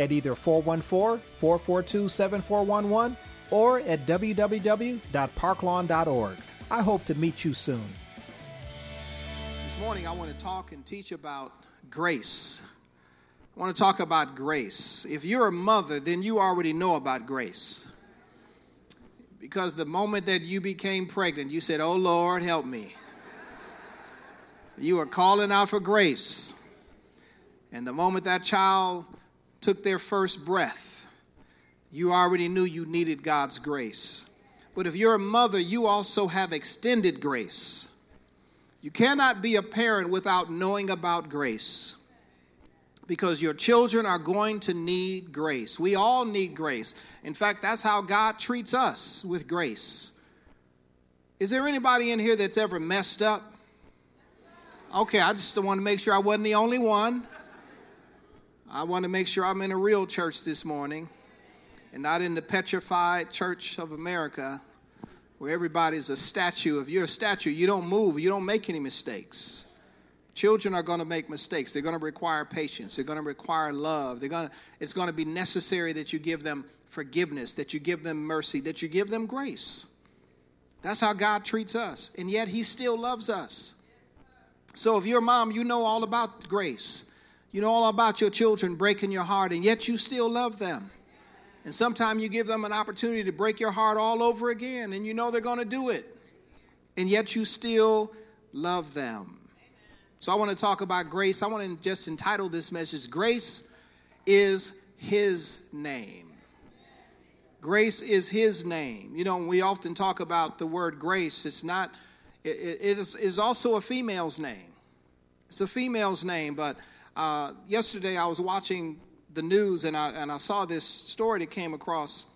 at either 414 442 7411 or at www.parklawn.org. I hope to meet you soon. This morning, I want to talk and teach about grace. I want to talk about grace. If you're a mother, then you already know about grace. Because the moment that you became pregnant, you said, Oh Lord, help me. You were calling out for grace. And the moment that child took their first breath, you already knew you needed God's grace. But if you're a mother, you also have extended grace. You cannot be a parent without knowing about grace because your children are going to need grace. We all need grace. In fact, that's how God treats us with grace. Is there anybody in here that's ever messed up? Okay, I just want to make sure I wasn't the only one. I want to make sure I'm in a real church this morning and not in the petrified church of America where everybody's a statue. If you're a statue, you don't move, you don't make any mistakes. Children are going to make mistakes. They're going to require patience. They're going to require love. They're going to, it's going to be necessary that you give them forgiveness, that you give them mercy, that you give them grace. That's how God treats us. And yet He still loves us. So if you're a mom, you know all about grace. You know all about your children breaking your heart, and yet you still love them. And sometimes you give them an opportunity to break your heart all over again, and you know they're going to do it. And yet you still love them. So I want to talk about grace. I want to just entitle this message Grace is His Name. Grace is His name. You know, we often talk about the word grace, it's not, it, it is, is also a female's name. It's a female's name, but uh, yesterday I was watching the news and I, and I saw this story that came across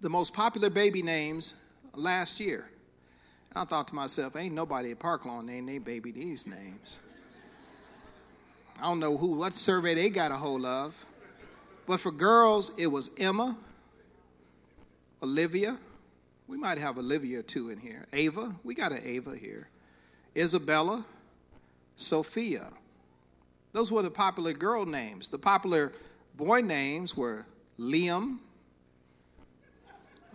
the most popular baby names last year. And I thought to myself, ain't nobody at Park Lawn named their baby these names. I don't know who, what survey they got a hold of. But for girls, it was Emma, Olivia. We might have Olivia too in here. Ava, we got an Ava here. Isabella, Sophia. Those were the popular girl names. The popular boy names were Liam.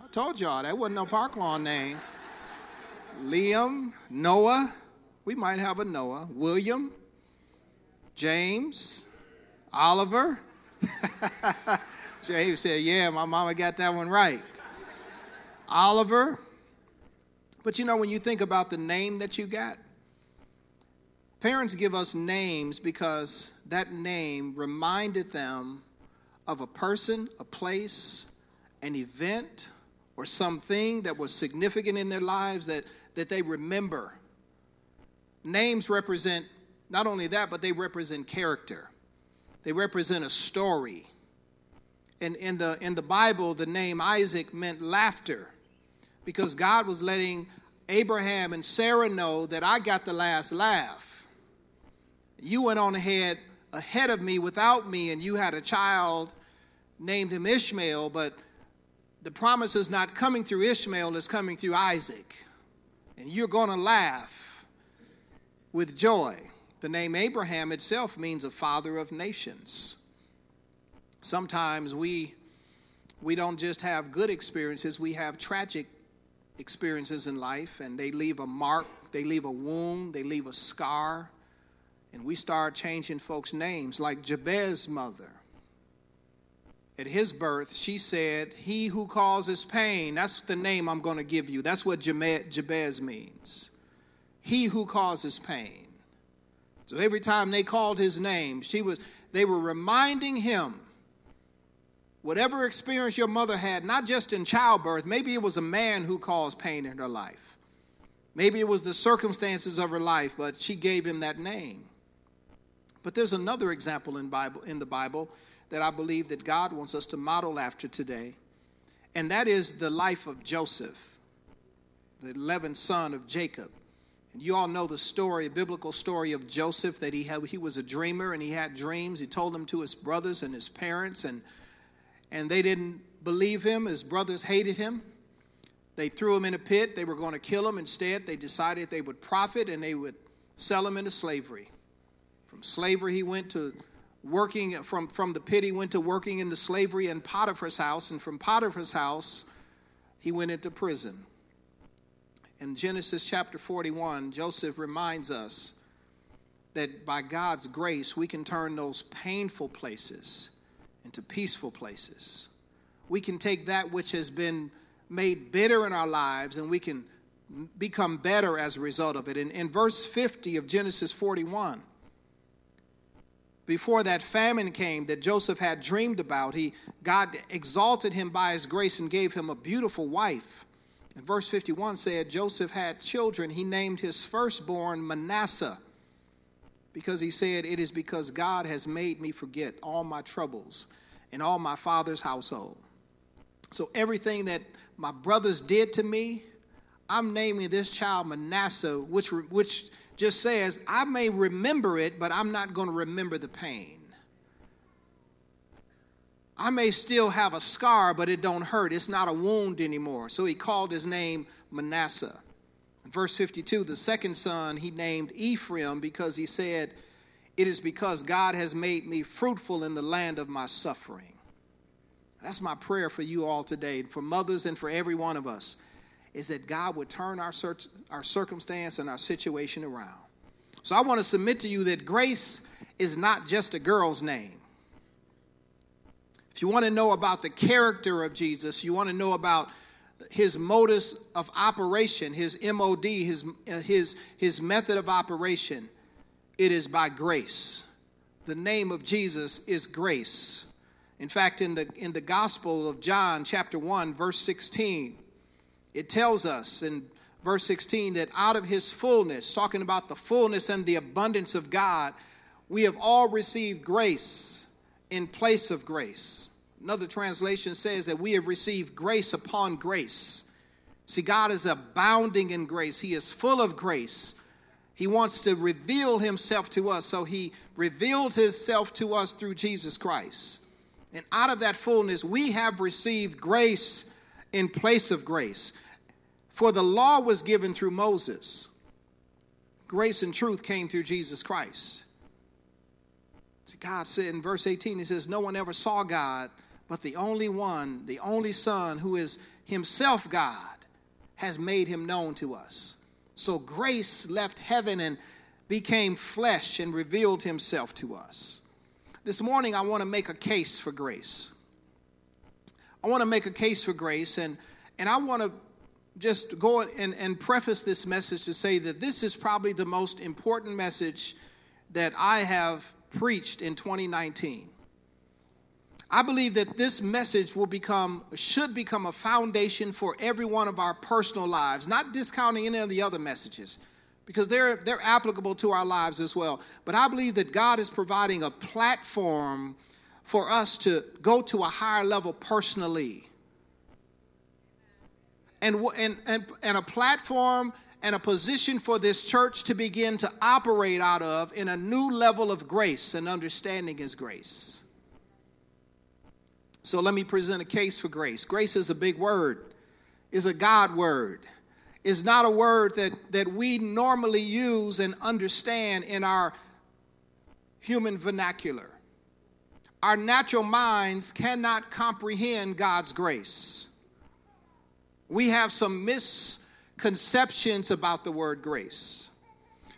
I told y'all that wasn't no Park Lawn name. Liam, Noah, we might have a Noah, William, James, Oliver. James said, Yeah, my mama got that one right. Oliver. But you know, when you think about the name that you got, parents give us names because that name reminded them of a person, a place, an event, or something that was significant in their lives that that they remember. Names represent not only that, but they represent character. They represent a story. And in the, in the Bible, the name Isaac meant laughter because God was letting Abraham and Sarah know that I got the last laugh. You went on ahead ahead of me without me, and you had a child named him Ishmael, but the promise is not coming through Ishmael, it's coming through Isaac and you're going to laugh with joy. The name Abraham itself means a father of nations. Sometimes we we don't just have good experiences, we have tragic experiences in life and they leave a mark, they leave a wound, they leave a scar. And we start changing folks' names like Jabez's mother. at his birth, she said, He who causes pain. That's the name I'm going to give you. That's what Jabez means. He who causes pain. So every time they called his name, she was, they were reminding him whatever experience your mother had, not just in childbirth, maybe it was a man who caused pain in her life. Maybe it was the circumstances of her life, but she gave him that name. But there's another example in Bible in the Bible that I believe that God wants us to model after today. And that is the life of Joseph, the 11th son of Jacob. And you all know the story, biblical story of Joseph, that he, had, he was a dreamer and he had dreams. He told them to his brothers and his parents, and, and they didn't believe him. His brothers hated him. They threw him in a pit. They were going to kill him. Instead, they decided they would profit and they would sell him into slavery. From slavery, he went to working from, from the pit, he went to working into slavery in Potiphar's house, and from Potiphar's house, he went into prison. In Genesis chapter 41, Joseph reminds us that by God's grace, we can turn those painful places into peaceful places. We can take that which has been made bitter in our lives and we can become better as a result of it. In, in verse 50 of Genesis 41, before that famine came that Joseph had dreamed about, he, God exalted him by his grace and gave him a beautiful wife. And verse 51 said, Joseph had children. He named his firstborn Manasseh because he said, It is because God has made me forget all my troubles and all my father's household. So everything that my brothers did to me, I'm naming this child Manasseh, which, which just says, I may remember it, but I'm not going to remember the pain. I may still have a scar, but it don't hurt. It's not a wound anymore. So he called his name Manasseh. In verse 52, the second son he named Ephraim because he said, It is because God has made me fruitful in the land of my suffering. That's my prayer for you all today, for mothers and for every one of us is that God would turn our, search, our circumstance and our situation around. So I want to submit to you that grace is not just a girl's name. If you want to know about the character of Jesus, you want to know about his modus of operation, his MOD, his, his, his method of operation, it is by grace. The name of Jesus is grace. In fact, in the, in the Gospel of John, chapter 1, verse 16, it tells us in verse 16 that out of his fullness, talking about the fullness and the abundance of God, we have all received grace in place of grace. Another translation says that we have received grace upon grace. See, God is abounding in grace, He is full of grace. He wants to reveal Himself to us, so He revealed Himself to us through Jesus Christ. And out of that fullness, we have received grace in place of grace. For the law was given through Moses, grace and truth came through Jesus Christ. See, God said in verse 18, He says, No one ever saw God, but the only one, the only Son, who is Himself God, has made Him known to us. So grace left heaven and became flesh and revealed Himself to us. This morning, I want to make a case for grace. I want to make a case for grace, and, and I want to just go and, and preface this message to say that this is probably the most important message that I have preached in 2019. I believe that this message will become, should become a foundation for every one of our personal lives, not discounting any of the other messages, because they're, they're applicable to our lives as well. But I believe that God is providing a platform for us to go to a higher level personally and, and, and, and a platform and a position for this church to begin to operate out of in a new level of grace and understanding His grace. So let me present a case for grace. Grace is a big word, is a God word. It's not a word that, that we normally use and understand in our human vernacular. Our natural minds cannot comprehend God's grace we have some misconceptions about the word grace.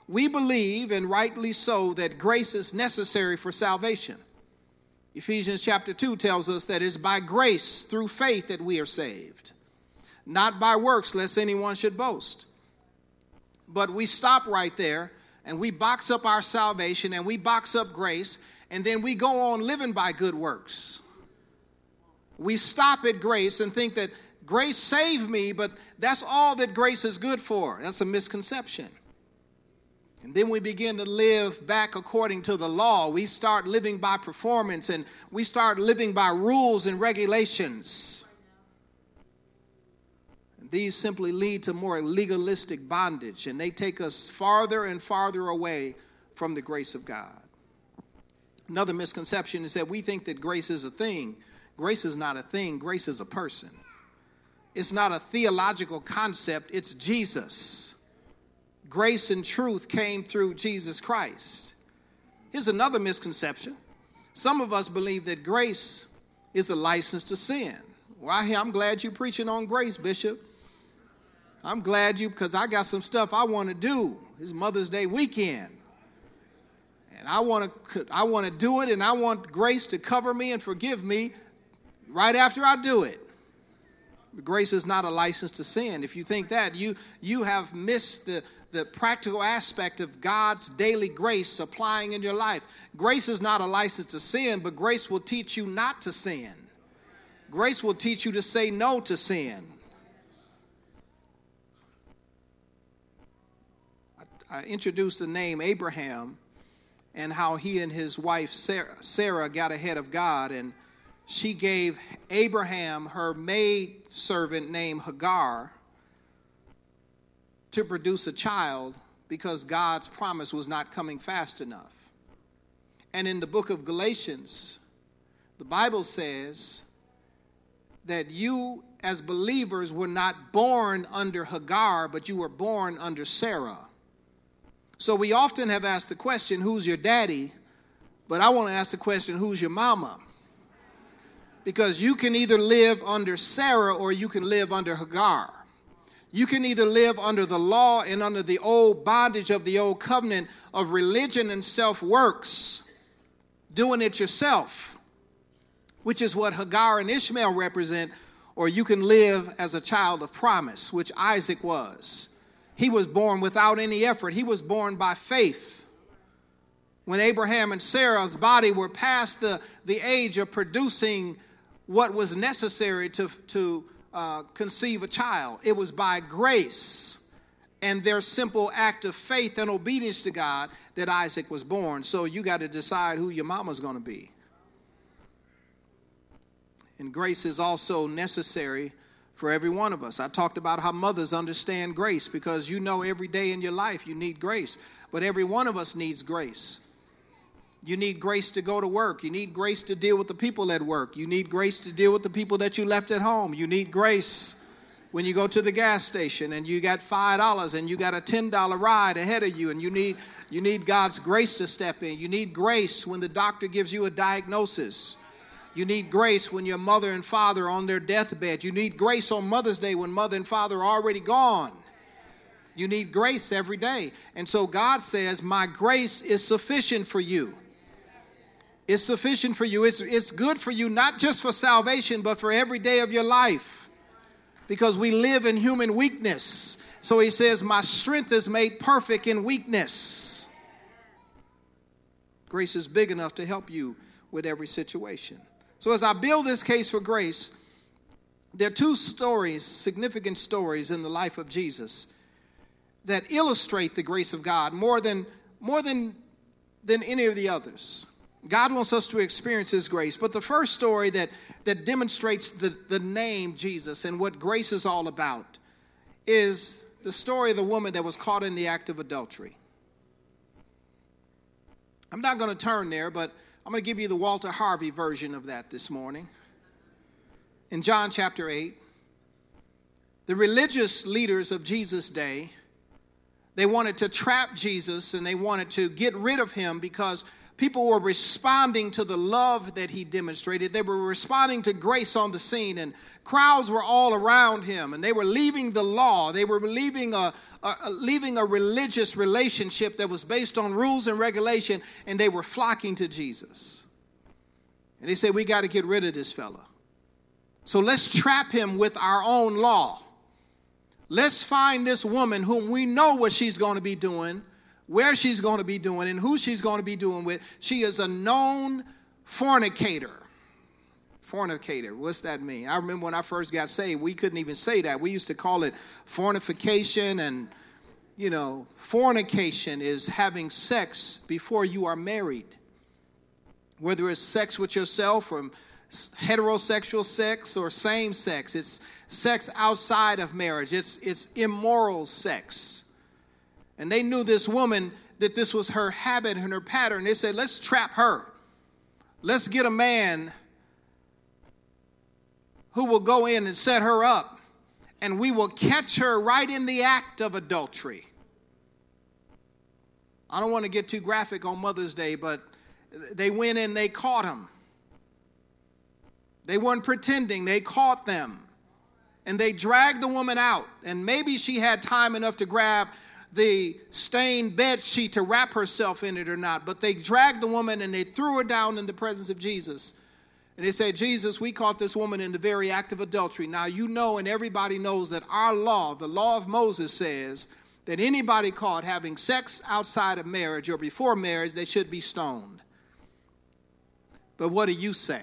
We believe, and rightly so, that grace is necessary for salvation. Ephesians chapter 2 tells us that it's by grace through faith that we are saved, not by works, lest anyone should boast. But we stop right there and we box up our salvation and we box up grace, and then we go on living by good works. We stop at grace and think that grace saved me, but that's all that grace is good for. That's a misconception. And then we begin to live back according to the law. We start living by performance and we start living by rules and regulations. And these simply lead to more legalistic bondage and they take us farther and farther away from the grace of God. Another misconception is that we think that grace is a thing. Grace is not a thing, grace is a person. It's not a theological concept, it's Jesus. Grace and truth came through Jesus Christ. Here's another misconception. Some of us believe that grace is a license to sin. Well, I'm glad you're preaching on grace, Bishop. I'm glad you, because I got some stuff I want to do. It's Mother's Day weekend. And I want to I want to do it and I want grace to cover me and forgive me right after I do it. Grace is not a license to sin. If you think that, you you have missed the the practical aspect of God's daily grace applying in your life. Grace is not a license to sin, but grace will teach you not to sin. Grace will teach you to say no to sin. I, I introduced the name Abraham and how he and his wife Sarah, Sarah got ahead of God, and she gave Abraham her maid servant named Hagar to produce a child because God's promise was not coming fast enough. And in the book of Galatians, the Bible says that you, as believers, were not born under Hagar, but you were born under Sarah. So we often have asked the question, Who's your daddy? But I want to ask the question, Who's your mama? Because you can either live under Sarah or you can live under Hagar. You can either live under the law and under the old bondage of the old covenant of religion and self works, doing it yourself, which is what Hagar and Ishmael represent, or you can live as a child of promise, which Isaac was. He was born without any effort, he was born by faith. When Abraham and Sarah's body were past the, the age of producing what was necessary to, to uh, conceive a child. It was by grace and their simple act of faith and obedience to God that Isaac was born. So you got to decide who your mama's going to be. And grace is also necessary for every one of us. I talked about how mothers understand grace because you know every day in your life you need grace, but every one of us needs grace. You need grace to go to work. You need grace to deal with the people at work. You need grace to deal with the people that you left at home. You need grace when you go to the gas station and you got $5 and you got a $10 ride ahead of you and you need you need God's grace to step in. You need grace when the doctor gives you a diagnosis. You need grace when your mother and father are on their deathbed. You need grace on Mother's Day when mother and father are already gone. You need grace every day. And so God says, My grace is sufficient for you is sufficient for you. It's, it's good for you, not just for salvation, but for every day of your life. Because we live in human weakness. So he says, My strength is made perfect in weakness. Grace is big enough to help you with every situation. So as I build this case for grace, there are two stories, significant stories in the life of Jesus that illustrate the grace of God more than more than than any of the others. God wants us to experience His grace. But the first story that, that demonstrates the, the name Jesus and what grace is all about is the story of the woman that was caught in the act of adultery. I'm not going to turn there, but I'm going to give you the Walter Harvey version of that this morning. In John chapter 8, the religious leaders of Jesus' day, they wanted to trap Jesus and they wanted to get rid of him because people were responding to the love that he demonstrated. They were responding to grace on the scene, and crowds were all around him, and they were leaving the law. They were leaving a, a, leaving a religious relationship that was based on rules and regulation, and they were flocking to Jesus. And they said, We got to get rid of this fella. So let's trap him with our own law. Let's find this woman whom we know what she's going to be doing, where she's going to be doing, and who she's going to be doing with. She is a known fornicator. Fornicator, what's that mean? I remember when I first got saved, we couldn't even say that. We used to call it fornication, and you know, fornication is having sex before you are married. Whether it's sex with yourself or heterosexual sex or same sex. It's sex outside of marriage. It's, it's immoral sex. And they knew this woman that this was her habit and her pattern. They said, let's trap her. Let's get a man who will go in and set her up, and we will catch her right in the act of adultery. I don't want to get too graphic on Mother's Day, but they went in, they caught him. They weren't pretending, they caught them. And they dragged the woman out. And maybe she had time enough to grab the stained bed sheet to wrap herself in it or not. But they dragged the woman and they threw her down in the presence of Jesus. And they said, Jesus, we caught this woman in the very act of adultery. Now, you know, and everybody knows that our law, the law of Moses, says that anybody caught having sex outside of marriage or before marriage, they should be stoned. But what do you say?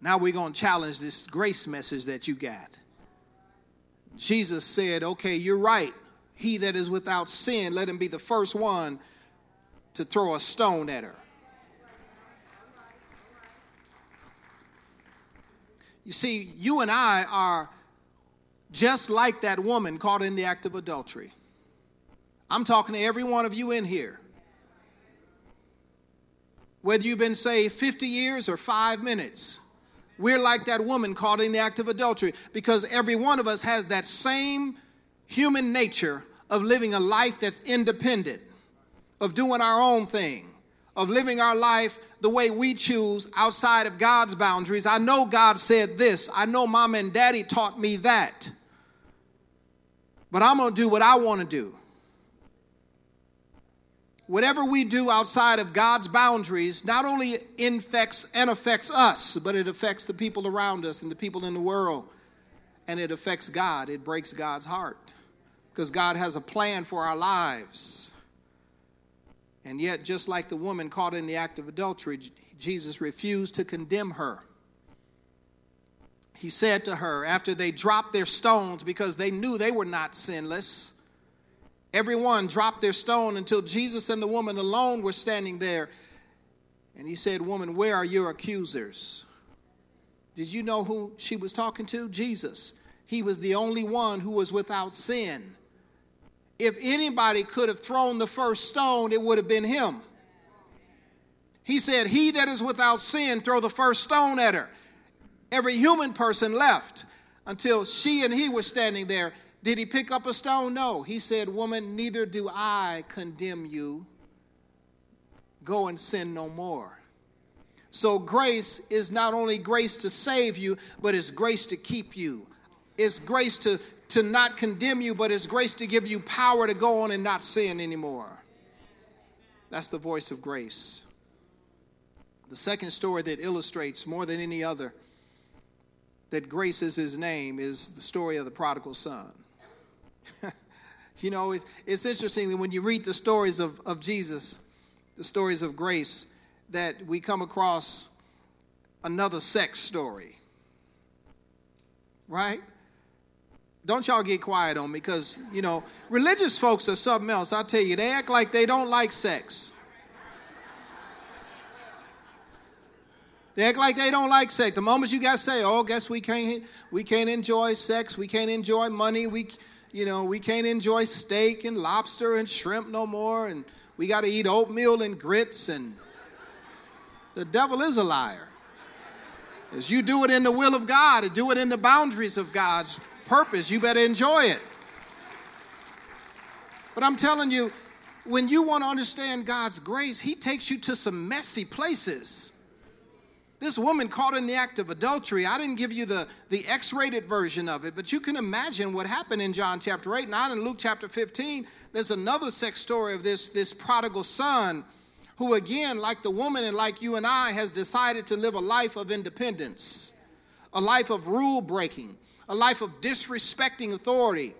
Now we're going to challenge this grace message that you got. Jesus said, Okay, you're right. He that is without sin, let him be the first one to throw a stone at her. You see, you and I are just like that woman caught in the act of adultery. I'm talking to every one of you in here. Whether you've been saved 50 years or five minutes, we're like that woman caught in the act of adultery because every one of us has that same human nature of living a life that's independent, of doing our own thing, of living our life the way we choose outside of God's boundaries. I know God said this, I know mom and daddy taught me that, but I'm going to do what I want to do whatever we do outside of God's boundaries not only infects and affects us, but it affects the people around us and the people in the world. And it affects God. It breaks God's heart because God has a plan for our lives. And yet, just like the woman caught in the act of adultery, Jesus refused to condemn her. He said to her, after they dropped their stones because they knew they were not sinless, Everyone dropped their stone until Jesus and the woman alone were standing there. And he said, Woman, where are your accusers? Did you know who she was talking to? Jesus. He was the only one who was without sin. If anybody could have thrown the first stone, it would have been him. He said, He that is without sin, throw the first stone at her. Every human person left until she and he were standing there did he pick up a stone? No. He said, Woman, neither do I condemn you. Go and sin no more. So, grace is not only grace to save you, but it's grace to keep you. It's grace to, to not condemn you, but it's grace to give you power to go on and not sin anymore. That's the voice of grace. The second story that illustrates more than any other that grace is his name is the story of the prodigal son. you know, it's, it's interesting that when you read the stories of, of Jesus, the stories of grace, that we come across another sex story. Right? Don't y'all get quiet on me because, you know, religious folks are something else. I tell you, they act like they don't like sex. They act like they don't like sex. The moment you guys say, "Oh, guess we can't we can't enjoy sex, we can't enjoy money, we you know, we can't enjoy steak and lobster and shrimp no more, and we got to eat oatmeal and grits, and the devil is a liar. As you do it in the will of God and do it in the boundaries of God's purpose, you better enjoy it. But I'm telling you, when you want to understand God's grace, He takes you to some messy places. This woman caught in the act of adultery. I didn't give you the, the X rated version of it, but you can imagine what happened in John chapter 8. Now, in Luke chapter 15, there's another sex story of this, this prodigal son who, again, like the woman and like you and I, has decided to live a life of independence, a life of rule breaking, a life of disrespecting authority,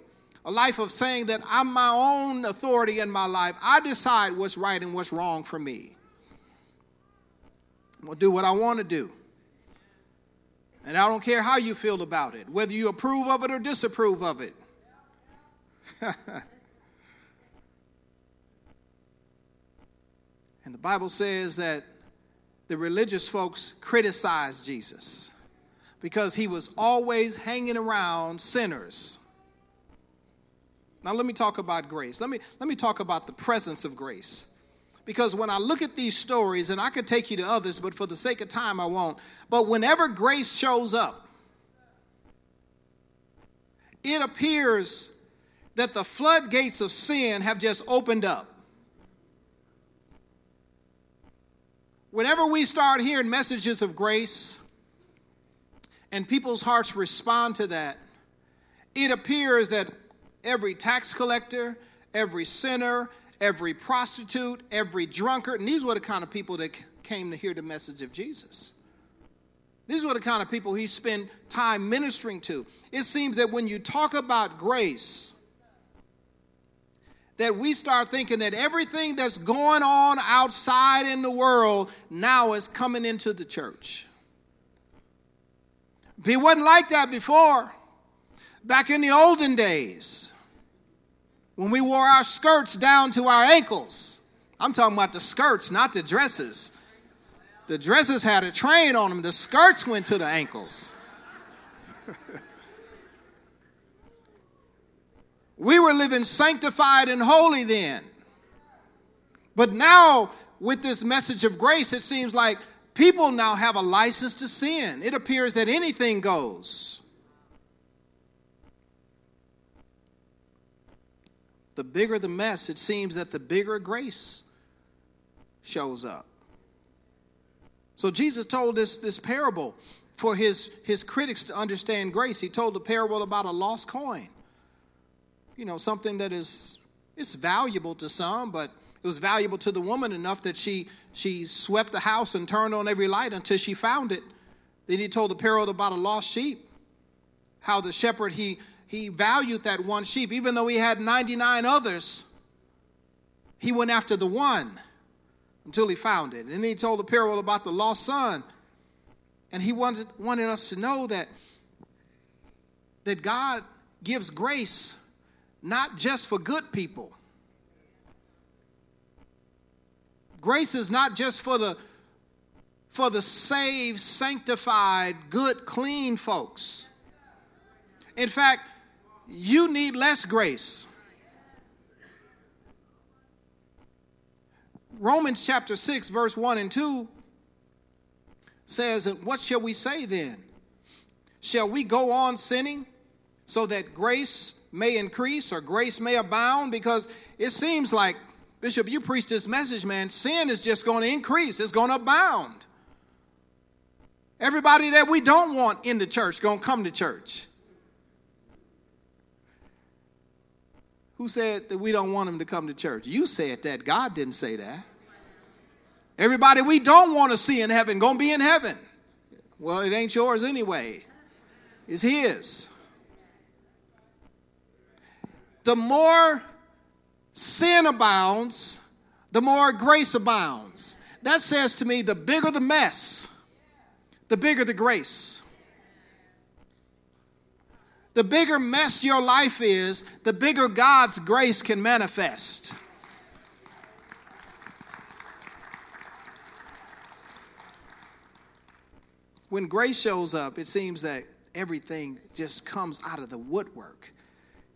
a life of saying that I'm my own authority in my life. I decide what's right and what's wrong for me. I'm going to do what I want to do. And I don't care how you feel about it, whether you approve of it or disapprove of it. and the Bible says that the religious folks criticized Jesus because he was always hanging around sinners. Now let me talk about grace. Let me let me talk about the presence of grace. Because when I look at these stories, and I could take you to others, but for the sake of time, I won't. But whenever grace shows up, it appears that the floodgates of sin have just opened up. Whenever we start hearing messages of grace and people's hearts respond to that, it appears that every tax collector, every sinner, every prostitute, every drunkard, and these were the kind of people that came to hear the message of Jesus. These were the kind of people he spent time ministering to. It seems that when you talk about grace, that we start thinking that everything that's going on outside in the world now is coming into the church. It wasn't like that before. Back in the olden days, when we wore our skirts down to our ankles. I'm talking about the skirts, not the dresses. The dresses had a train on them, the skirts went to the ankles. we were living sanctified and holy then. But now, with this message of grace, it seems like people now have a license to sin. It appears that anything goes. the bigger the mess, it seems that the bigger grace shows up. So Jesus told this, this parable for his, his critics to understand grace. He told the parable about a lost coin. You know, something that is it's valuable to some, but it was valuable to the woman enough that she she swept the house and turned on every light until she found it. Then he told the parable about a lost sheep. How the shepherd he he valued that one sheep. Even though he had 99 others, he went after the one until he found it. And then he told the parable about the lost son. And he wanted, wanted us to know that, that God gives grace not just for good people. Grace is not just for the for the saved, sanctified, good, clean folks. In fact, you need less grace. Romans chapter 6, verse 1 and 2 says, What shall we say then? Shall we go on sinning so that grace may increase or grace may abound? Because it seems like, Bishop, you preach this message, man, sin is just going to increase, it's going to abound. Everybody that we don't want in the church going to come to church. Who said that we don't want them to come to church? You said that. God didn't say that. Everybody we don't want to see in heaven going to be in heaven. Well, it ain't yours anyway. It's his. The more sin abounds, the more grace abounds. That says to me the bigger the mess, the bigger the grace the bigger mess your life is, the bigger God's grace can manifest. When grace shows up, it seems that everything just comes out of the woodwork.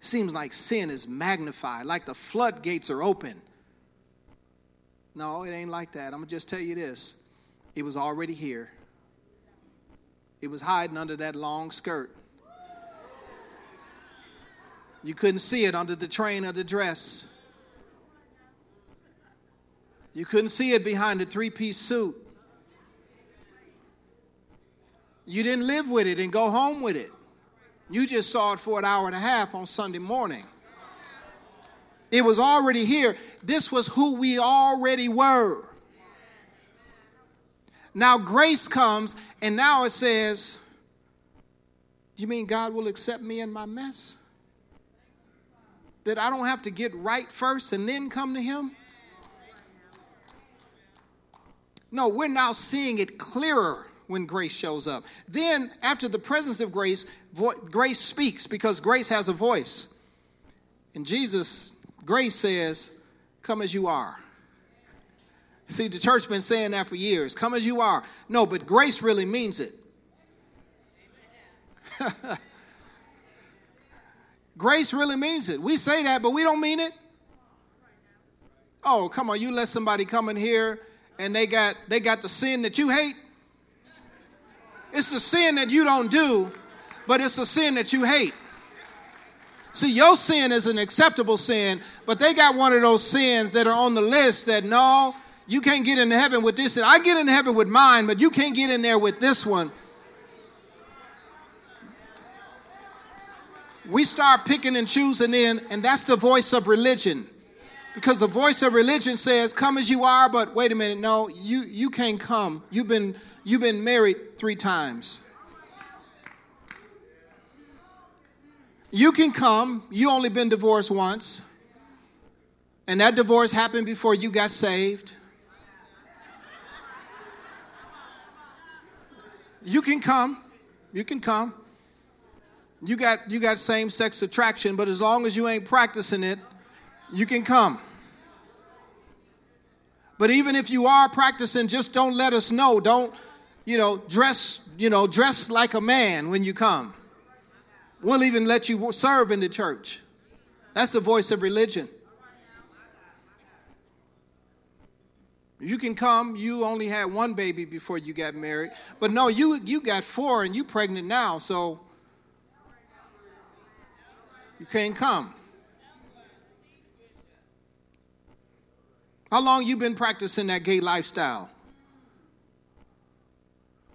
Seems like sin is magnified, like the floodgates are open. No, it ain't like that. I'm going to just tell you this it was already here, it was hiding under that long skirt. You couldn't see it under the train of the dress. You couldn't see it behind the three piece suit. You didn't live with it and go home with it. You just saw it for an hour and a half on Sunday morning. It was already here. This was who we already were. Now grace comes, and now it says, You mean God will accept me in my mess? That I don't have to get right first and then come to Him? No, we're now seeing it clearer when grace shows up. Then, after the presence of grace, vo- grace speaks because grace has a voice. And Jesus, grace says, Come as you are. See, the church been saying that for years. Come as you are. No, but grace really means it. grace really means it. We say that, but we don't mean it. Oh, come on, you let somebody come in here and they got they got the sin that you hate. It's the sin that you don't do, but it's a sin that you hate. See, your sin is an acceptable sin, but they got one of those sins that are on the list that no, you can't get into heaven with this. And I get into heaven with mine, but you can't get in there with this one. We start picking and choosing in, and that's the voice of religion. Because the voice of religion says, Come as you are, but wait a minute, no, you, you can't come. You've been, you've been married three times. You can come, you only been divorced once. And that divorce happened before you got saved. You can come. You can come. You got you got same sex attraction, but as long as you ain't practicing it, you can come. But even if you are practicing, just don't let us know. Don't, you know, dress, you know, dress like a man when you come. We'll even let you serve in the church. That's the voice of religion. You can come. You only had one baby before you got married, but no, you you got four and you pregnant now, so you can't come. How long you been practicing that gay lifestyle?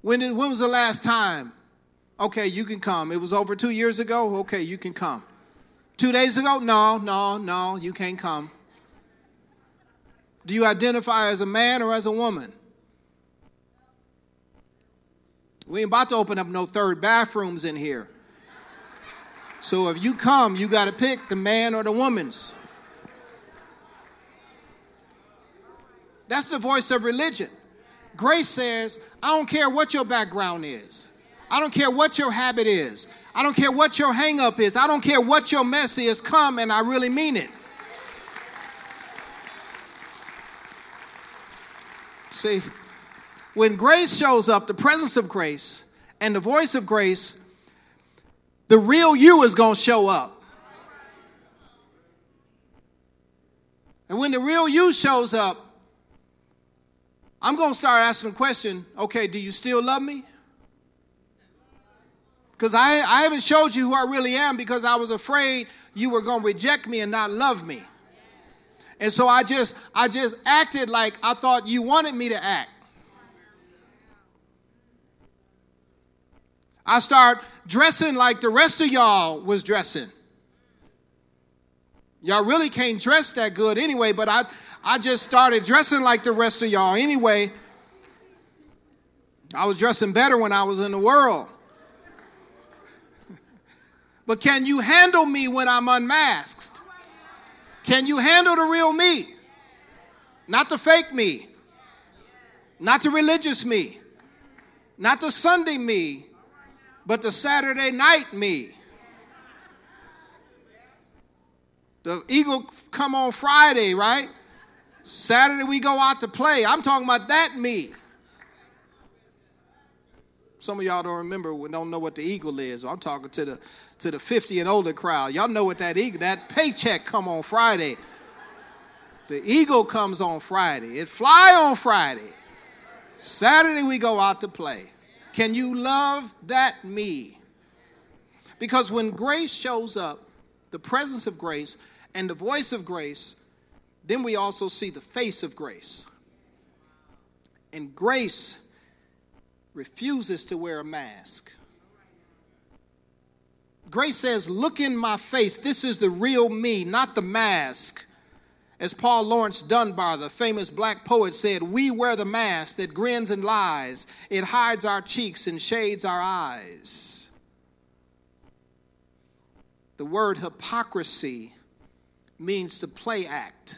When, did, when was the last time? Okay, you can come. It was over two years ago. Okay, you can come. Two days ago? No, no, no, you can't come. Do you identify as a man or as a woman? We ain't about to open up no third bathrooms in here. So if you come, you got to pick the man or the woman's. That's the voice of religion. Grace says, I don't care what your background is. I don't care what your habit is. I don't care what your hangup is. I don't care what your mess is. Come and I really mean it. See, when grace shows up, the presence of grace and the voice of grace, the real you is going to show up. And when the real you shows up, I'm going to start asking the question okay, do you still love me? Because I, I haven't showed you who I really am because I was afraid you were going to reject me and not love me. And so I just I just acted like I thought you wanted me to act. I start dressing like the rest of y'all was dressing. Y'all really can't dress that good anyway, but I I just started dressing like the rest of y'all anyway. I was dressing better when I was in the world. But can you handle me when I'm unmasked? Can you handle the real me? Not the fake me. Not the religious me. Not the Sunday me, but the Saturday night me. The eagle come on Friday, right? Saturday we go out to play. I'm talking about that me. Some of y'all don't remember, don't know what the eagle is. I'm talking to the to the 50 and older crowd. Y'all know what that eagle, that paycheck come on Friday. The eagle comes on Friday. It fly on Friday. Saturday we go out to play. Can you love that me? Because when grace shows up, the presence of grace and the voice of grace, then we also see the face of grace. And grace refuses to wear a mask. Grace says, Look in my face. This is the real me, not the mask. As Paul Laurence Dunbar, the famous black poet, said, We wear the mask that grins and lies. It hides our cheeks and shades our eyes. The word hypocrisy means to play act,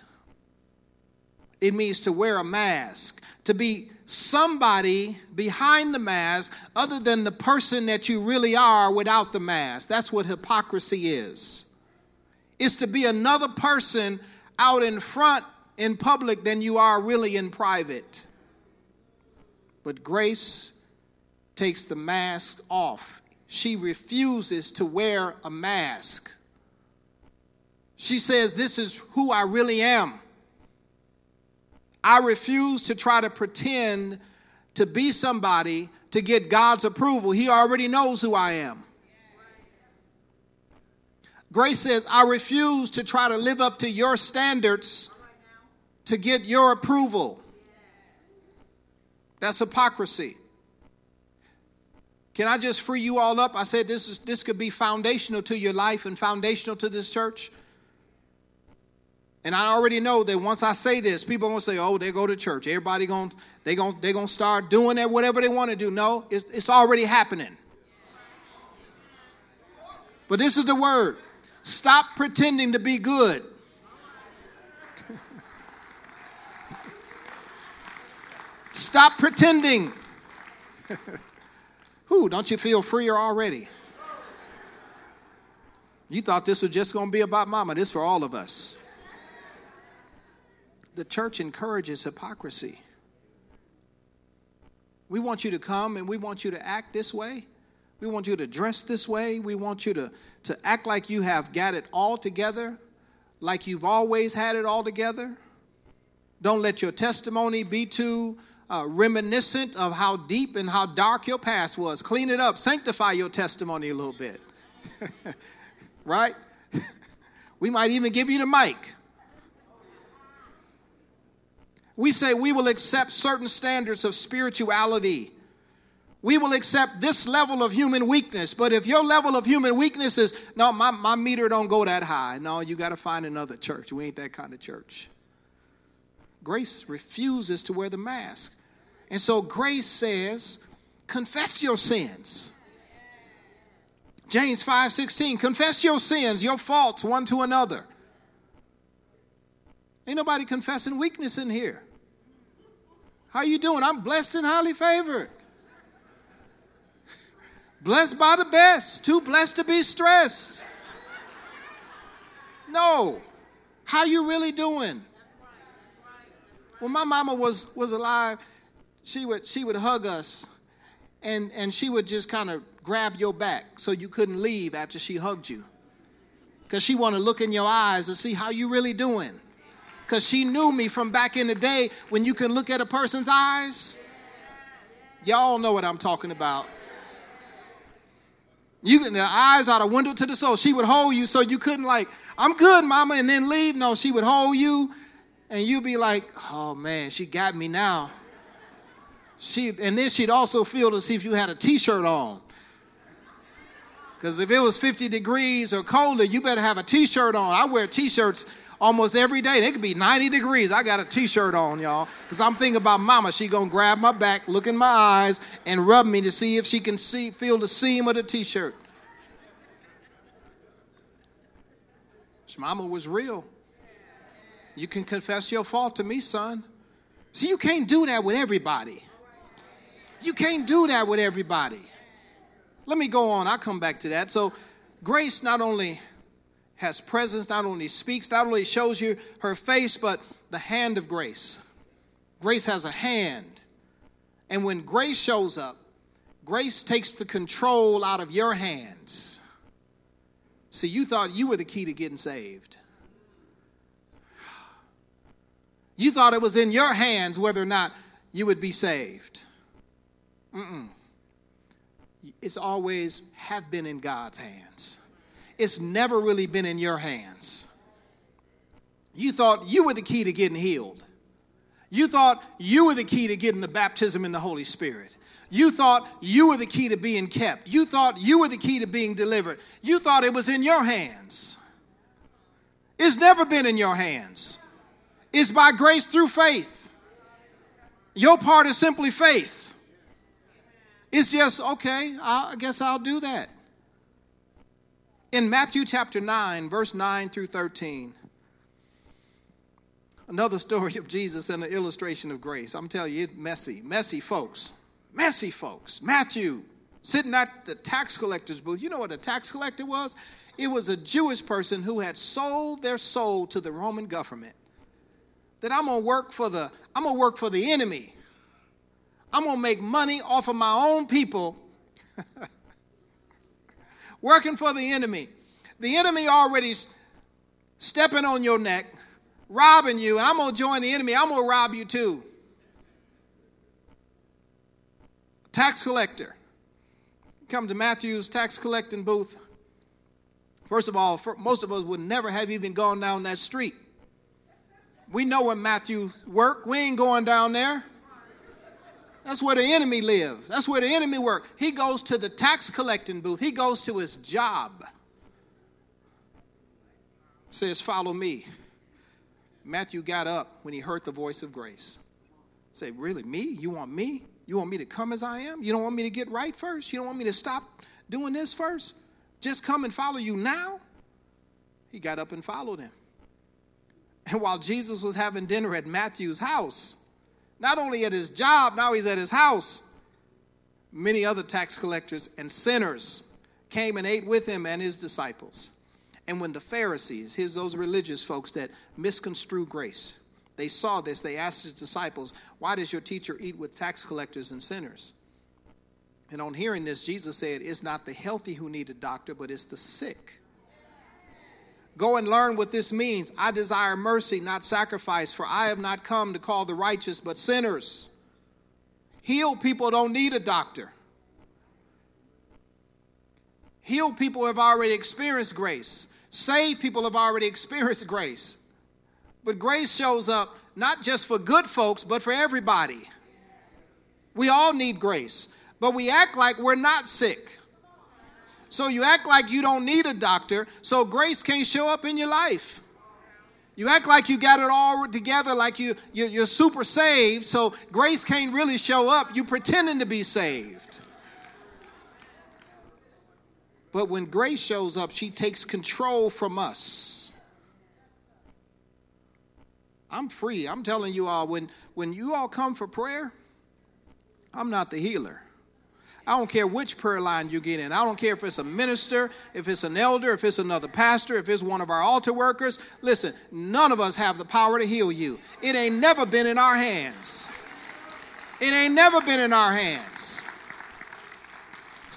it means to wear a mask, to be somebody behind the mask other than the person that you really are without the mask. That's what hypocrisy is. It's to be another person out in front in public than you are really in private. But grace takes the mask off. She refuses to wear a mask. She says, This is who I really am. I refuse to try to pretend to be somebody to get God's approval. He already knows who I am. Grace says, I refuse to try to live up to your standards to get your approval. That's hypocrisy. Can I just free you all up? I said this is this could be foundational to your life and foundational to this church. And I already know that once I say this, people are gonna say, "Oh, they go to church. Everybody going they gonna they gonna start doing that whatever they want to do." No, it's, it's already happening. But this is the word: stop pretending to be good. stop pretending. Who? Don't you feel freer already? You thought this was just going to be about mama. This for all of us the church encourages hypocrisy. We want you to come and we want you to act this way. We want you to dress this way. We want you to, to act like you have got it all together, like you've always had it all together. Don't let your testimony be too uh, reminiscent of how deep and how dark your past was. Clean it up, sanctify your testimony a little bit. right? we might even give you the mic. We say we will accept certain standards of spirituality. We will accept this level of human weakness. But if your level of human weakness is, no, my, my meter don't go that high. No, you got to find another church. We ain't that kind of church. Grace refuses to wear the mask. And so grace says, confess your sins. James 5 16, confess your sins, your faults one to another. Ain't nobody confessing weakness in here. How you doing? I'm blessed and highly favored. blessed by the best, too blessed to be stressed. No. How you really doing? When my mama was was alive, she would she would hug us and and she would just kind of grab your back so you couldn't leave after she hugged you. Cuz she want to look in your eyes and see how you really doing because she knew me from back in the day when you can look at a person's eyes. Y'all know what I'm talking about. You can, the eyes are the window to the soul. She would hold you so you couldn't like, I'm good, mama, and then leave. No, she would hold you, and you'd be like, oh man, she got me now. She and then she'd also feel to see if you had a t-shirt on. Because if it was 50 degrees or colder, you better have a t-shirt on. I wear t-shirts almost every day. It could be 90 degrees. I got a t-shirt on, y'all, because I'm thinking about mama. She gonna grab my back, look in my eyes, and rub me to see if she can see, feel the seam of the t-shirt. Mama was real. You can confess your fault to me, son. See, you can't do that with everybody. You can't do that with everybody. Let me go on. I'll come back to that. So, grace not only has presence, not only speaks, not only shows you her face, but the hand of grace. Grace has a hand. And when grace shows up, grace takes the control out of your hands. See, you thought you were the key to getting saved. You thought it was in your hands whether or not you would be saved. Mm-mm. It's always have been in God's hands it's never really been in your hands. You thought you were the key to getting healed. You thought you were the key to getting the baptism in the Holy Spirit. You thought you were the key to being kept. You thought you were the key to being delivered. You thought it was in your hands. It's never been in your hands. It's by grace through faith. Your part is simply faith. It's just, okay, I guess I'll do that. In Matthew chapter 9, verse 9 through 13, another story of Jesus and an illustration of grace. I'm telling you, it's messy. Messy folks. Messy folks. Matthew sitting at the tax collector's booth. You know what a tax collector was? It was a Jewish person who had sold their soul to the Roman government. That I'm gonna work for the I'm gonna work for the enemy. I'm gonna make money off of my own people. Working for the enemy. The enemy already stepping on your neck, robbing you, and I'm gonna join the enemy. I'm gonna rob you too. Tax collector. Come to Matthew's tax collecting booth. First of all, most of us would never have even gone down that street. We know where Matthew worked. We ain't going down there. That's where the enemy lives. That's where the enemy works. He goes to the tax collecting booth. He goes to his job. Says, "Follow me." Matthew got up when he heard the voice of grace. Say, "Really, me? You want me? You want me to come as I am? You don't want me to get right first? You don't want me to stop doing this first? Just come and follow you now? He got up and followed him. And while Jesus was having dinner at Matthew's house, not only at his job, now he's at his house, many other tax collectors and sinners came and ate with him and his disciples. And when the Pharisees, his those religious folks that misconstrue grace, they saw this, they asked his disciples, Why does your teacher eat with tax collectors and sinners? And on hearing this, Jesus said, It's not the healthy who need a doctor, but it's the sick. Go and learn what this means. I desire mercy, not sacrifice, for I have not come to call the righteous, but sinners. Heal people don't need a doctor. Heal people have already experienced grace. Save people have already experienced grace. But grace shows up not just for good folks, but for everybody. We all need grace, but we act like we're not sick. So you act like you don't need a doctor, so grace can't show up in your life. You act like you got it all together, like you, you are super saved, so grace can't really show up. You pretending to be saved. But when grace shows up, she takes control from us. I'm free. I'm telling you all, when, when you all come for prayer, I'm not the healer. I don't care which prayer line you get in. I don't care if it's a minister, if it's an elder, if it's another pastor, if it's one of our altar workers. Listen, none of us have the power to heal you. It ain't never been in our hands. It ain't never been in our hands.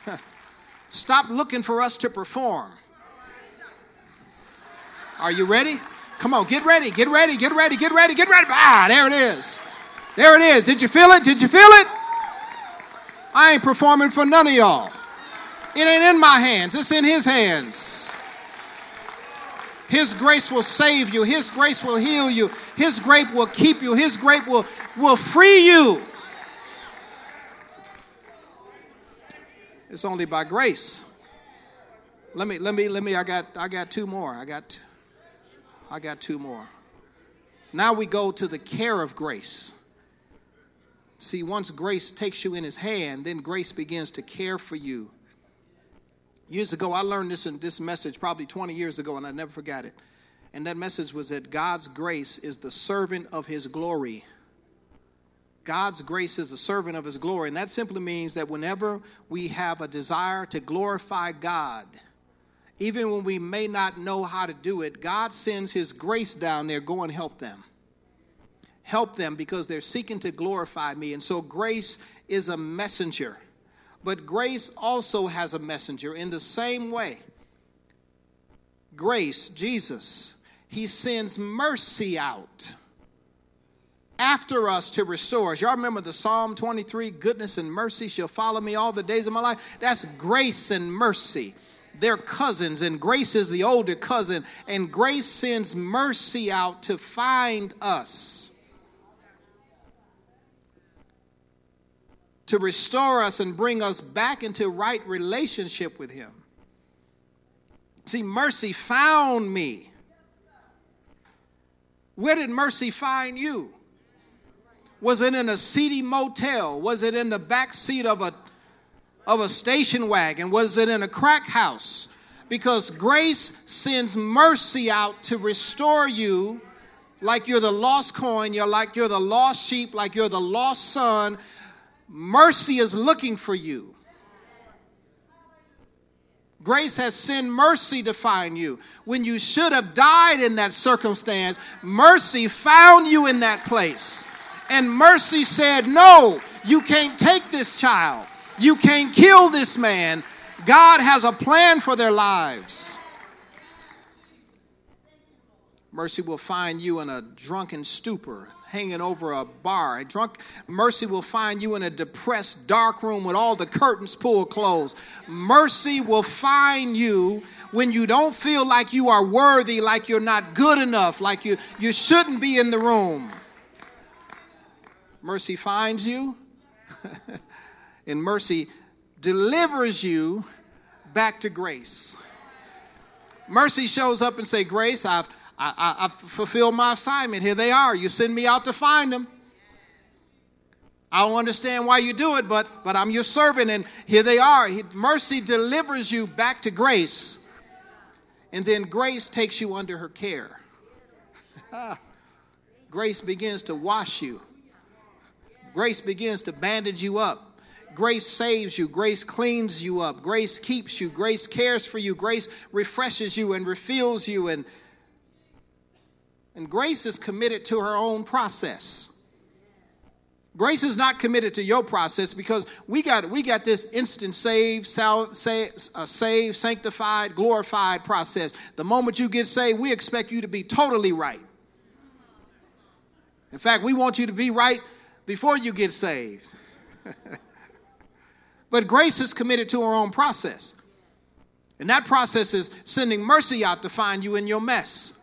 Stop looking for us to perform. Are you ready? Come on, get ready, get ready, get ready, get ready, get ready. Ah, there it is. There it is. Did you feel it? Did you feel it? I ain't performing for none of y'all. It ain't in my hands, it's in His hands. His grace will save you. His grace will heal you. His grace will keep you. His grace will, will free you. It's only by grace. Let me, let me, let me, I got, I got two more. I got, I got two more. Now we go to the care of grace. See, once grace takes you in his hand, then grace begins to care for you. Years ago, I learned this in this message probably 20 years ago, and I never forgot it. And that message was that God's grace is the servant of his glory. God's grace is the servant of his glory. And that simply means that whenever we have a desire to glorify God, even when we may not know how to do it, God sends His grace down there. Go and help them. Help them because they're seeking to glorify me. And so grace is a messenger. But grace also has a messenger in the same way. Grace, Jesus, He sends mercy out after us to restore us. Y'all remember the Psalm 23 goodness and mercy shall follow me all the days of my life? That's grace and mercy they're cousins, and Grace is the older cousin, and Grace sends mercy out to find us, to restore us and bring us back into right relationship with Him. See, mercy found me. Where did mercy find you? Was it in a seedy motel? Was it in the back seat of a of a station wagon? Was it in a crack house? Because grace sends mercy out to restore you like you're the lost coin, you're like you're the lost sheep, like you're the lost son. Mercy is looking for you. Grace has sent mercy to find you. When you should have died in that circumstance, mercy found you in that place. And mercy said, No, you can't take this child. You can't kill this man. God has a plan for their lives. Mercy will find you in a drunken stupor, hanging over a bar. A drunk mercy will find you in a depressed dark room with all the curtains pulled closed. Mercy will find you when you don't feel like you are worthy, like you're not good enough, like you, you shouldn't be in the room. Mercy finds you and mercy delivers you back to grace. Mercy shows up and say, Grace, I've, I, I, I've fulfilled my assignment. Here they are. You send me out to find them. I don't understand why you do it, but, but I'm your servant, and here they are. Mercy delivers you back to grace, and then grace takes you under her care. grace begins to wash you, grace begins to bandage you up. Grace saves you. Grace cleans you up. Grace keeps you. Grace cares for you. Grace refreshes you and refills you. And, and grace is committed to her own process. Grace is not committed to your process because we got, we got this instant save, uh, save, sanctified, glorified process. The moment you get saved, we expect you to be totally right. In fact, we want you to be right before you get saved. But grace is committed to her own process. And that process is sending mercy out to find you in your mess,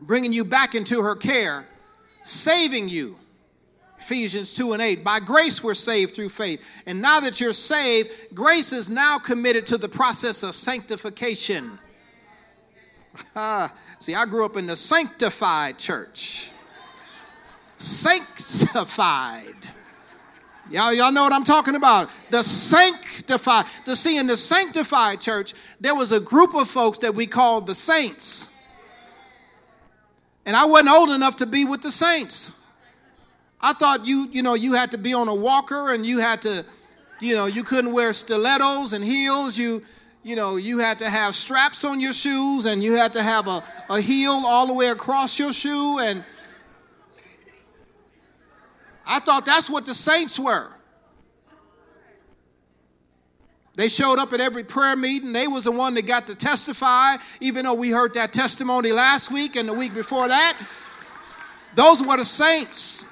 bringing you back into her care, saving you. Ephesians 2 and 8. By grace we're saved through faith. And now that you're saved, grace is now committed to the process of sanctification. Ah, see, I grew up in the sanctified church. Sanctified. Y'all, y'all know what I'm talking about. The sanctified. To see, in the sanctified church, there was a group of folks that we called the saints. And I wasn't old enough to be with the saints. I thought you, you know, you had to be on a walker and you had to, you know, you couldn't wear stilettos and heels. You, you know, you had to have straps on your shoes and you had to have a, a heel all the way across your shoe and I thought that's what the saints were. They showed up at every prayer meeting. They was the one that got to testify, even though we heard that testimony last week and the week before that. Those were the saints.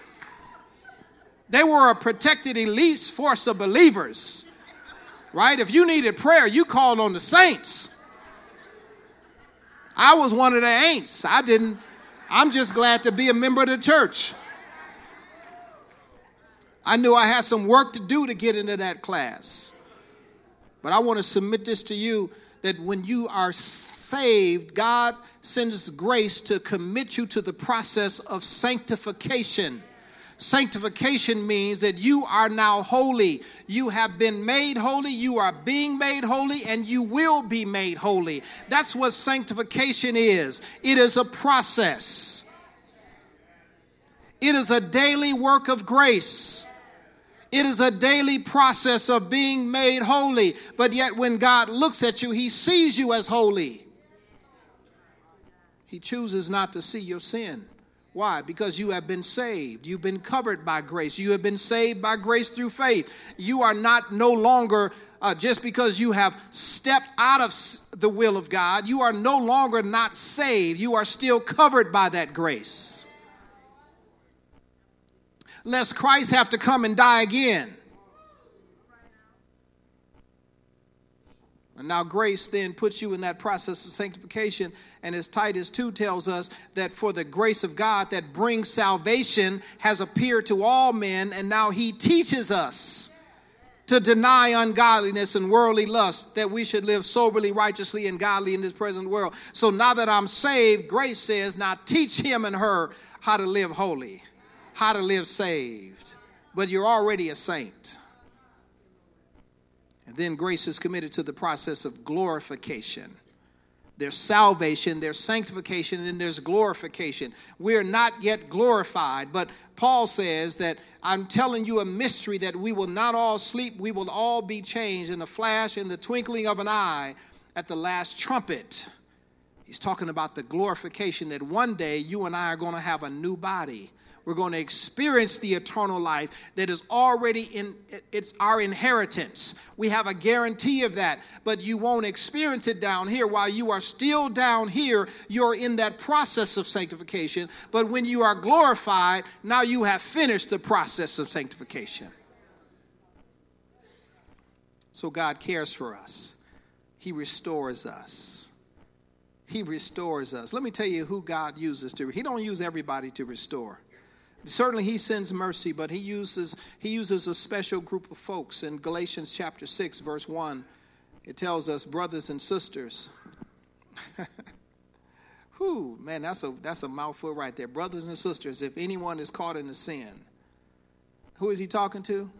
They were a protected elite force of believers. Right? If you needed prayer, you called on the saints. I was one of the ain'ts. I didn't, I'm just glad to be a member of the church. I knew I had some work to do to get into that class. But I want to submit this to you that when you are saved, God sends grace to commit you to the process of sanctification. Sanctification means that you are now holy. You have been made holy, you are being made holy, and you will be made holy. That's what sanctification is it is a process, it is a daily work of grace. It is a daily process of being made holy. But yet, when God looks at you, He sees you as holy. He chooses not to see your sin. Why? Because you have been saved. You've been covered by grace. You have been saved by grace through faith. You are not no longer, uh, just because you have stepped out of the will of God, you are no longer not saved. You are still covered by that grace lest Christ have to come and die again. And now grace then puts you in that process of sanctification. And as Titus 2 tells us, that for the grace of God that brings salvation has appeared to all men, and now he teaches us to deny ungodliness and worldly lust, that we should live soberly, righteously, and godly in this present world. So now that I'm saved, grace says, now teach him and her how to live holy, how to live saved. But you're already a saint. And then grace is committed to the process of glorification. There's salvation, there's sanctification, and then there's glorification. We're not yet glorified, but Paul says that I'm telling you a mystery that we will not all sleep, we will all be changed in a flash, in the twinkling of an eye, at the last trumpet. He's talking about the glorification that one day you and I are going to have a new body we're going to experience the eternal life that is already in it's our inheritance. We have a guarantee of that, but you won't experience it down here. While you are still down here, you're in that process of sanctification. But when you are glorified, now you have finished the process of sanctification. So God cares for us. He restores us. He restores us. Let me tell you who God uses to. He don't use everybody to restore. Certainly he sends mercy, but he uses he uses a special group of folks in Galatians chapter 6 verse 1. It tells us brothers and sisters. Whew, man, that's a that's a mouthful right there. Brothers and sisters, if anyone is caught in a sin, who is he talking to?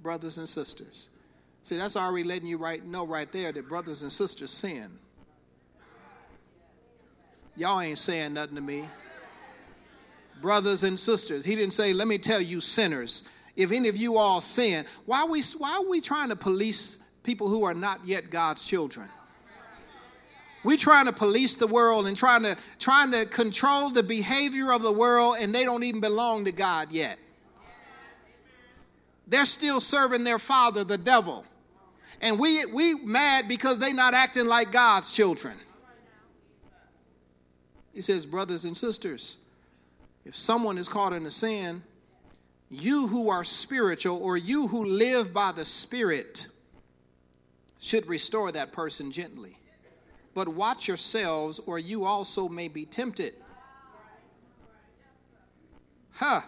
Brothers and sisters. See, that's already letting you right know right there that brothers and sisters sin. Y'all ain't saying nothing to me brothers and sisters. He didn't say, let me tell you, sinners, if any of you all sin, why are we, why are we trying to police people who are not yet God's children? We're trying to police the world and trying to, trying to control the behavior of the world, and they don't even belong to God yet. They're still serving their father, the devil. And we, we mad because they're not acting like God's children. He says, brothers and sisters, if someone is caught in a sin, you who are spiritual or you who live by the Spirit should restore that person gently. But watch yourselves, or you also may be tempted. Huh.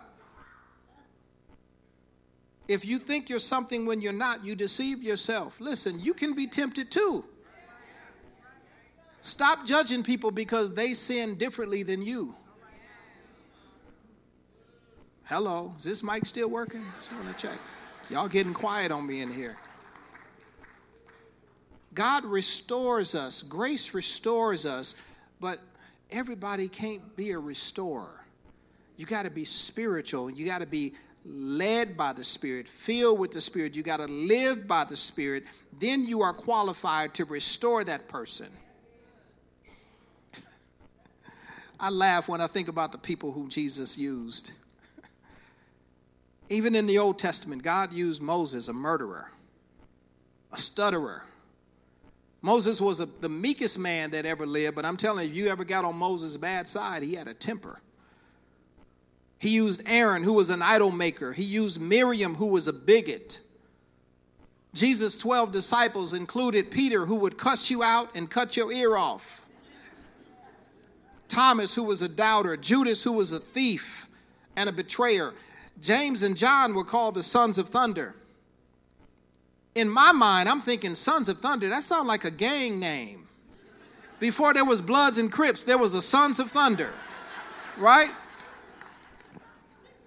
If you think you're something when you're not, you deceive yourself. Listen, you can be tempted too. Stop judging people because they sin differently than you. Hello, is this mic still working? Just want to check. Y'all getting quiet on me in here. God restores us, grace restores us, but everybody can't be a restorer. You got to be spiritual. You got to be led by the Spirit, filled with the Spirit. You got to live by the Spirit. Then you are qualified to restore that person. I laugh when I think about the people whom Jesus used. Even in the Old Testament, God used Moses, a murderer, a stutterer. Moses was a, the meekest man that ever lived, but I'm telling you, if you ever got on Moses' bad side, he had a temper. He used Aaron, who was an idol maker. He used Miriam, who was a bigot. Jesus' 12 disciples included Peter, who would cuss you out and cut your ear off. Thomas, who was a doubter. Judas, who was a thief and a betrayer. James and John were called the sons of thunder. In my mind, I'm thinking sons of thunder, that sounds like a gang name. Before there was Bloods and Crips, there was the sons of thunder, right?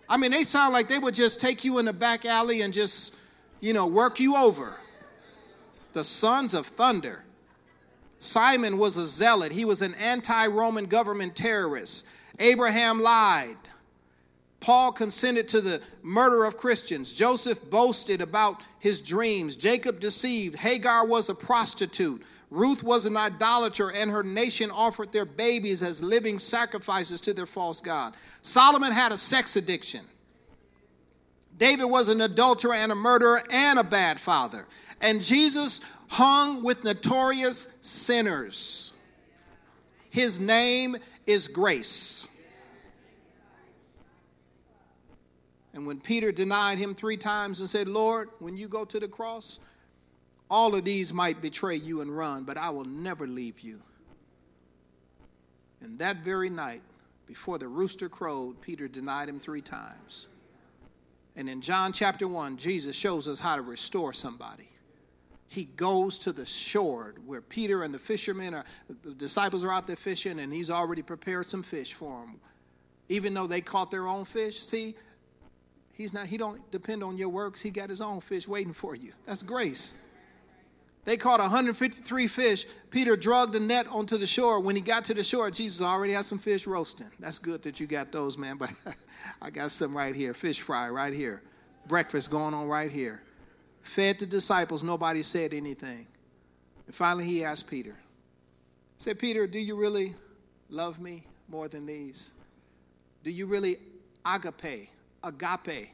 I mean, they sound like they would just take you in the back alley and just, you know, work you over. The sons of thunder. Simon was a zealot, he was an anti Roman government terrorist. Abraham lied. Paul consented to the murder of Christians. Joseph boasted about his dreams. Jacob deceived. Hagar was a prostitute. Ruth was an idolater, and her nation offered their babies as living sacrifices to their false God. Solomon had a sex addiction. David was an adulterer and a murderer and a bad father. And Jesus hung with notorious sinners. His name is grace. And when Peter denied him three times and said, Lord, when you go to the cross, all of these might betray you and run, but I will never leave you. And that very night, before the rooster crowed, Peter denied him three times. And in John chapter 1, Jesus shows us how to restore somebody. He goes to the shore where Peter and the fishermen are, the disciples are out there fishing, and he's already prepared some fish for them. Even though they caught their own fish, see, he's not, he don't depend on your works. He got his own fish waiting for you. That's grace. They caught 153 fish. Peter dragged the net onto the shore. When he got to the shore, Jesus already had some fish roasting. That's good that you got those, man, but I got some right here fish fry right here. Breakfast going on right here. Fed the disciples, nobody said anything. And finally, he asked Peter, he said, Peter, do you really love me more than these? Do you really agape, agape,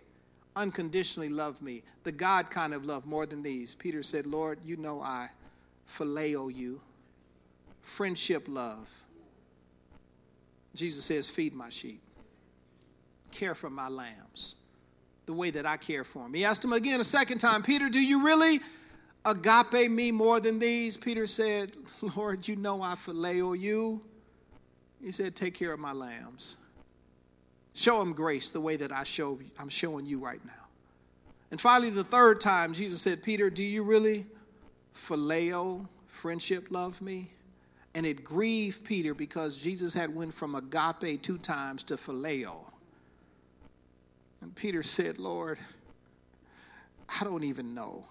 unconditionally love me, the God kind of love more than these? Peter said, Lord, you know I phileo you, friendship love. Jesus says, Feed my sheep, care for my lambs, the way that I care for them. He asked him again a second time, Peter, do you really agape me more than these? Peter said, Lord, you know I phileo you. He said, Take care of my lambs. Show them grace the way that I show, I'm showing you right now. And finally, the third time, Jesus said, Peter, do you really phileo, friendship, love me? And it grieved Peter because Jesus had went from agape two times to phileo. And Peter said, Lord, I don't even know.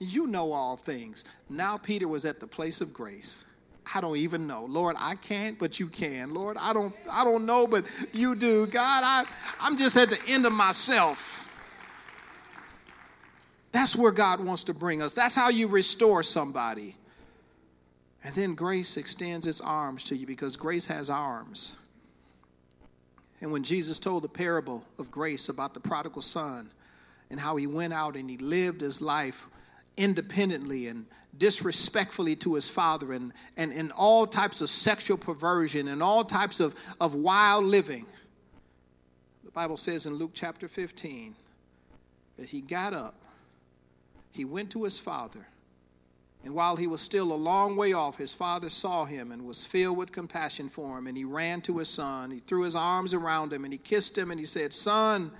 You know all things. Now Peter was at the place of grace. I don't even know. Lord, I can't, but you can. Lord, I don't I don't know, but you do. God, I I'm just at the end of myself. That's where God wants to bring us. That's how you restore somebody. And then grace extends its arms to you because grace has arms. And when Jesus told the parable of grace about the prodigal son and how he went out and he lived his life independently and disrespectfully to his father and, and, and all types of sexual perversion and all types of, of wild living, the Bible says in Luke chapter 15 that he got up he went to his father. And while he was still a long way off, his father saw him and was filled with compassion for him. And he ran to his son. He threw his arms around him and he kissed him and he said, Son,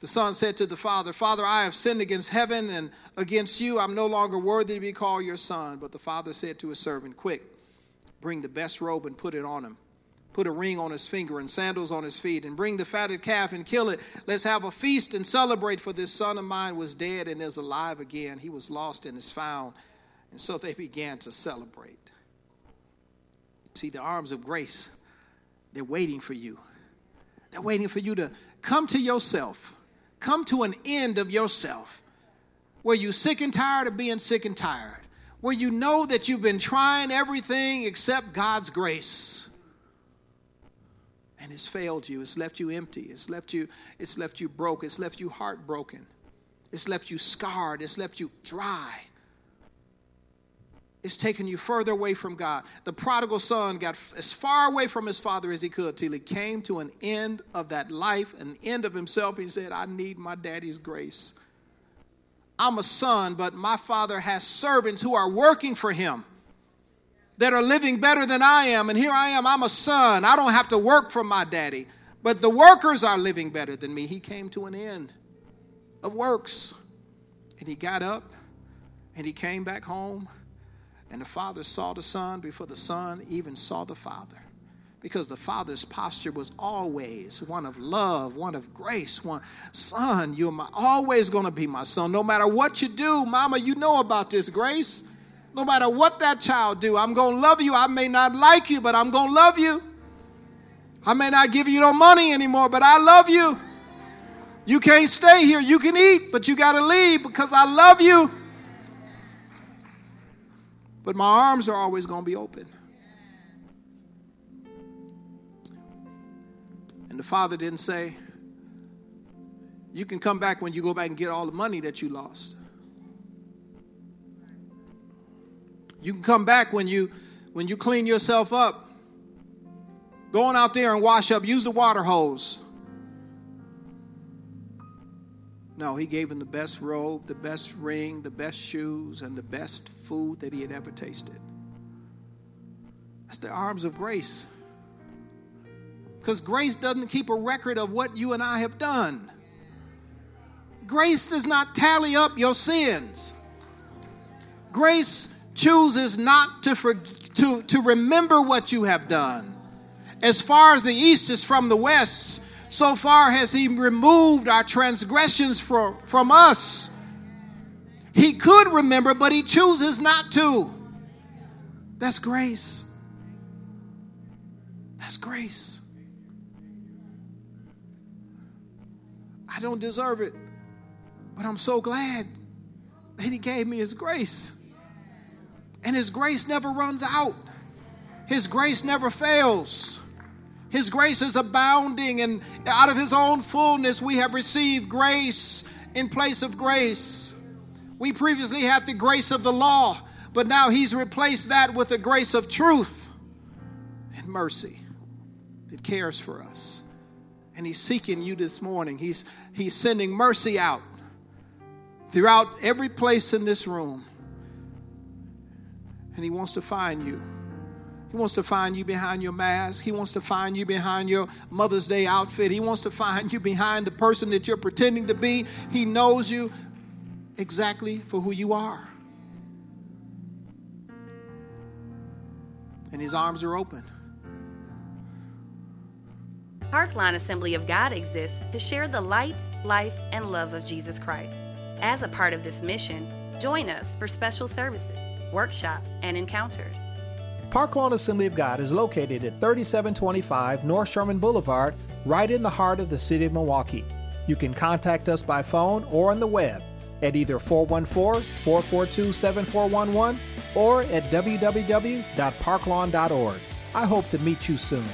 the son said to the father, Father, I have sinned against heaven and against you. I'm no longer worthy to be called your son. But the father said to his servant, Quick, bring the best robe and put it on him put a ring on his finger and sandals on his feet, and bring the fatted calf and kill it. Let's have a feast and celebrate, for this son of mine was dead and is alive again. He was lost and is found. And so they began to celebrate. See, the arms of grace, they're waiting for you. They're waiting for you to come to yourself, come to an end of yourself, where you're sick and tired of being sick and tired, where you know that you've been trying everything except God's grace and it's failed you. It's left you empty. It's left you, it's left you broke. It's left you heartbroken. It's left you scarred. It's left you dry. It's taken you further away from God. The prodigal son got as far away from his father as he could till he came to an end of that life, an end of himself. He said, I need my daddy's grace. I'm a son, but my father has servants who are working for him that are living better than I am. And here I am, I'm a son. I don't have to work for my daddy. But the workers are living better than me. He came to an end of works. And he got up and he came back home. And the father saw the son before the son even saw the father. Because the father's posture was always one of love, one of grace, one son, you're my, always going to be my son. No matter what you do, mama, you know about this grace. No matter what that child do i'm going to love you. I may not like you but i'm going to love you. I may not give you no money anymore but i love you. You can't stay here. You can eat but you got to leave because i love you but my arms are always going to be open and the father didn't say you can come back when you go back and get all the money that you lost You can come back when you when you clean yourself up. Going out there and wash up, use the water hose. No, he gave him the best robe, the best ring, the best shoes, and the best food that he had ever tasted. That's the arms of grace. Because grace doesn't keep a record of what you and I have done. Grace does not tally up your sins. Grace chooses not to, for, to, to remember what you have done. As far as the east is from the west, so far has He removed our transgressions from, from us. He could remember, but He chooses not to. That's grace. That's grace. I don't deserve it, but I'm so glad that He gave me His grace. And His grace never runs out, His grace never fails. His grace is abounding, and out of His own fullness, we have received grace in place of grace. We previously had the grace of the law, but now He's replaced that with the grace of truth and mercy that cares for us. And He's seeking you this morning. He's, he's sending mercy out throughout every place in this room. And He wants to find you. He wants to find you behind your mask. He wants to find you behind your Mother's Day outfit. He wants to find you behind the person that you're pretending to be. He knows you exactly for who you are. And His arms are open. Parklawn Assembly of God exists to share the light, life, and love of Jesus Christ. As a part of this mission, join us for special services, workshops, and encounters. Parklawn Assembly of God is located at 3725 North Sherman Boulevard, right in the heart of the city of Milwaukee. You can contact us by phone or on the web at either 414 442 7411 or at www.parklawn.org. I hope to meet you soon.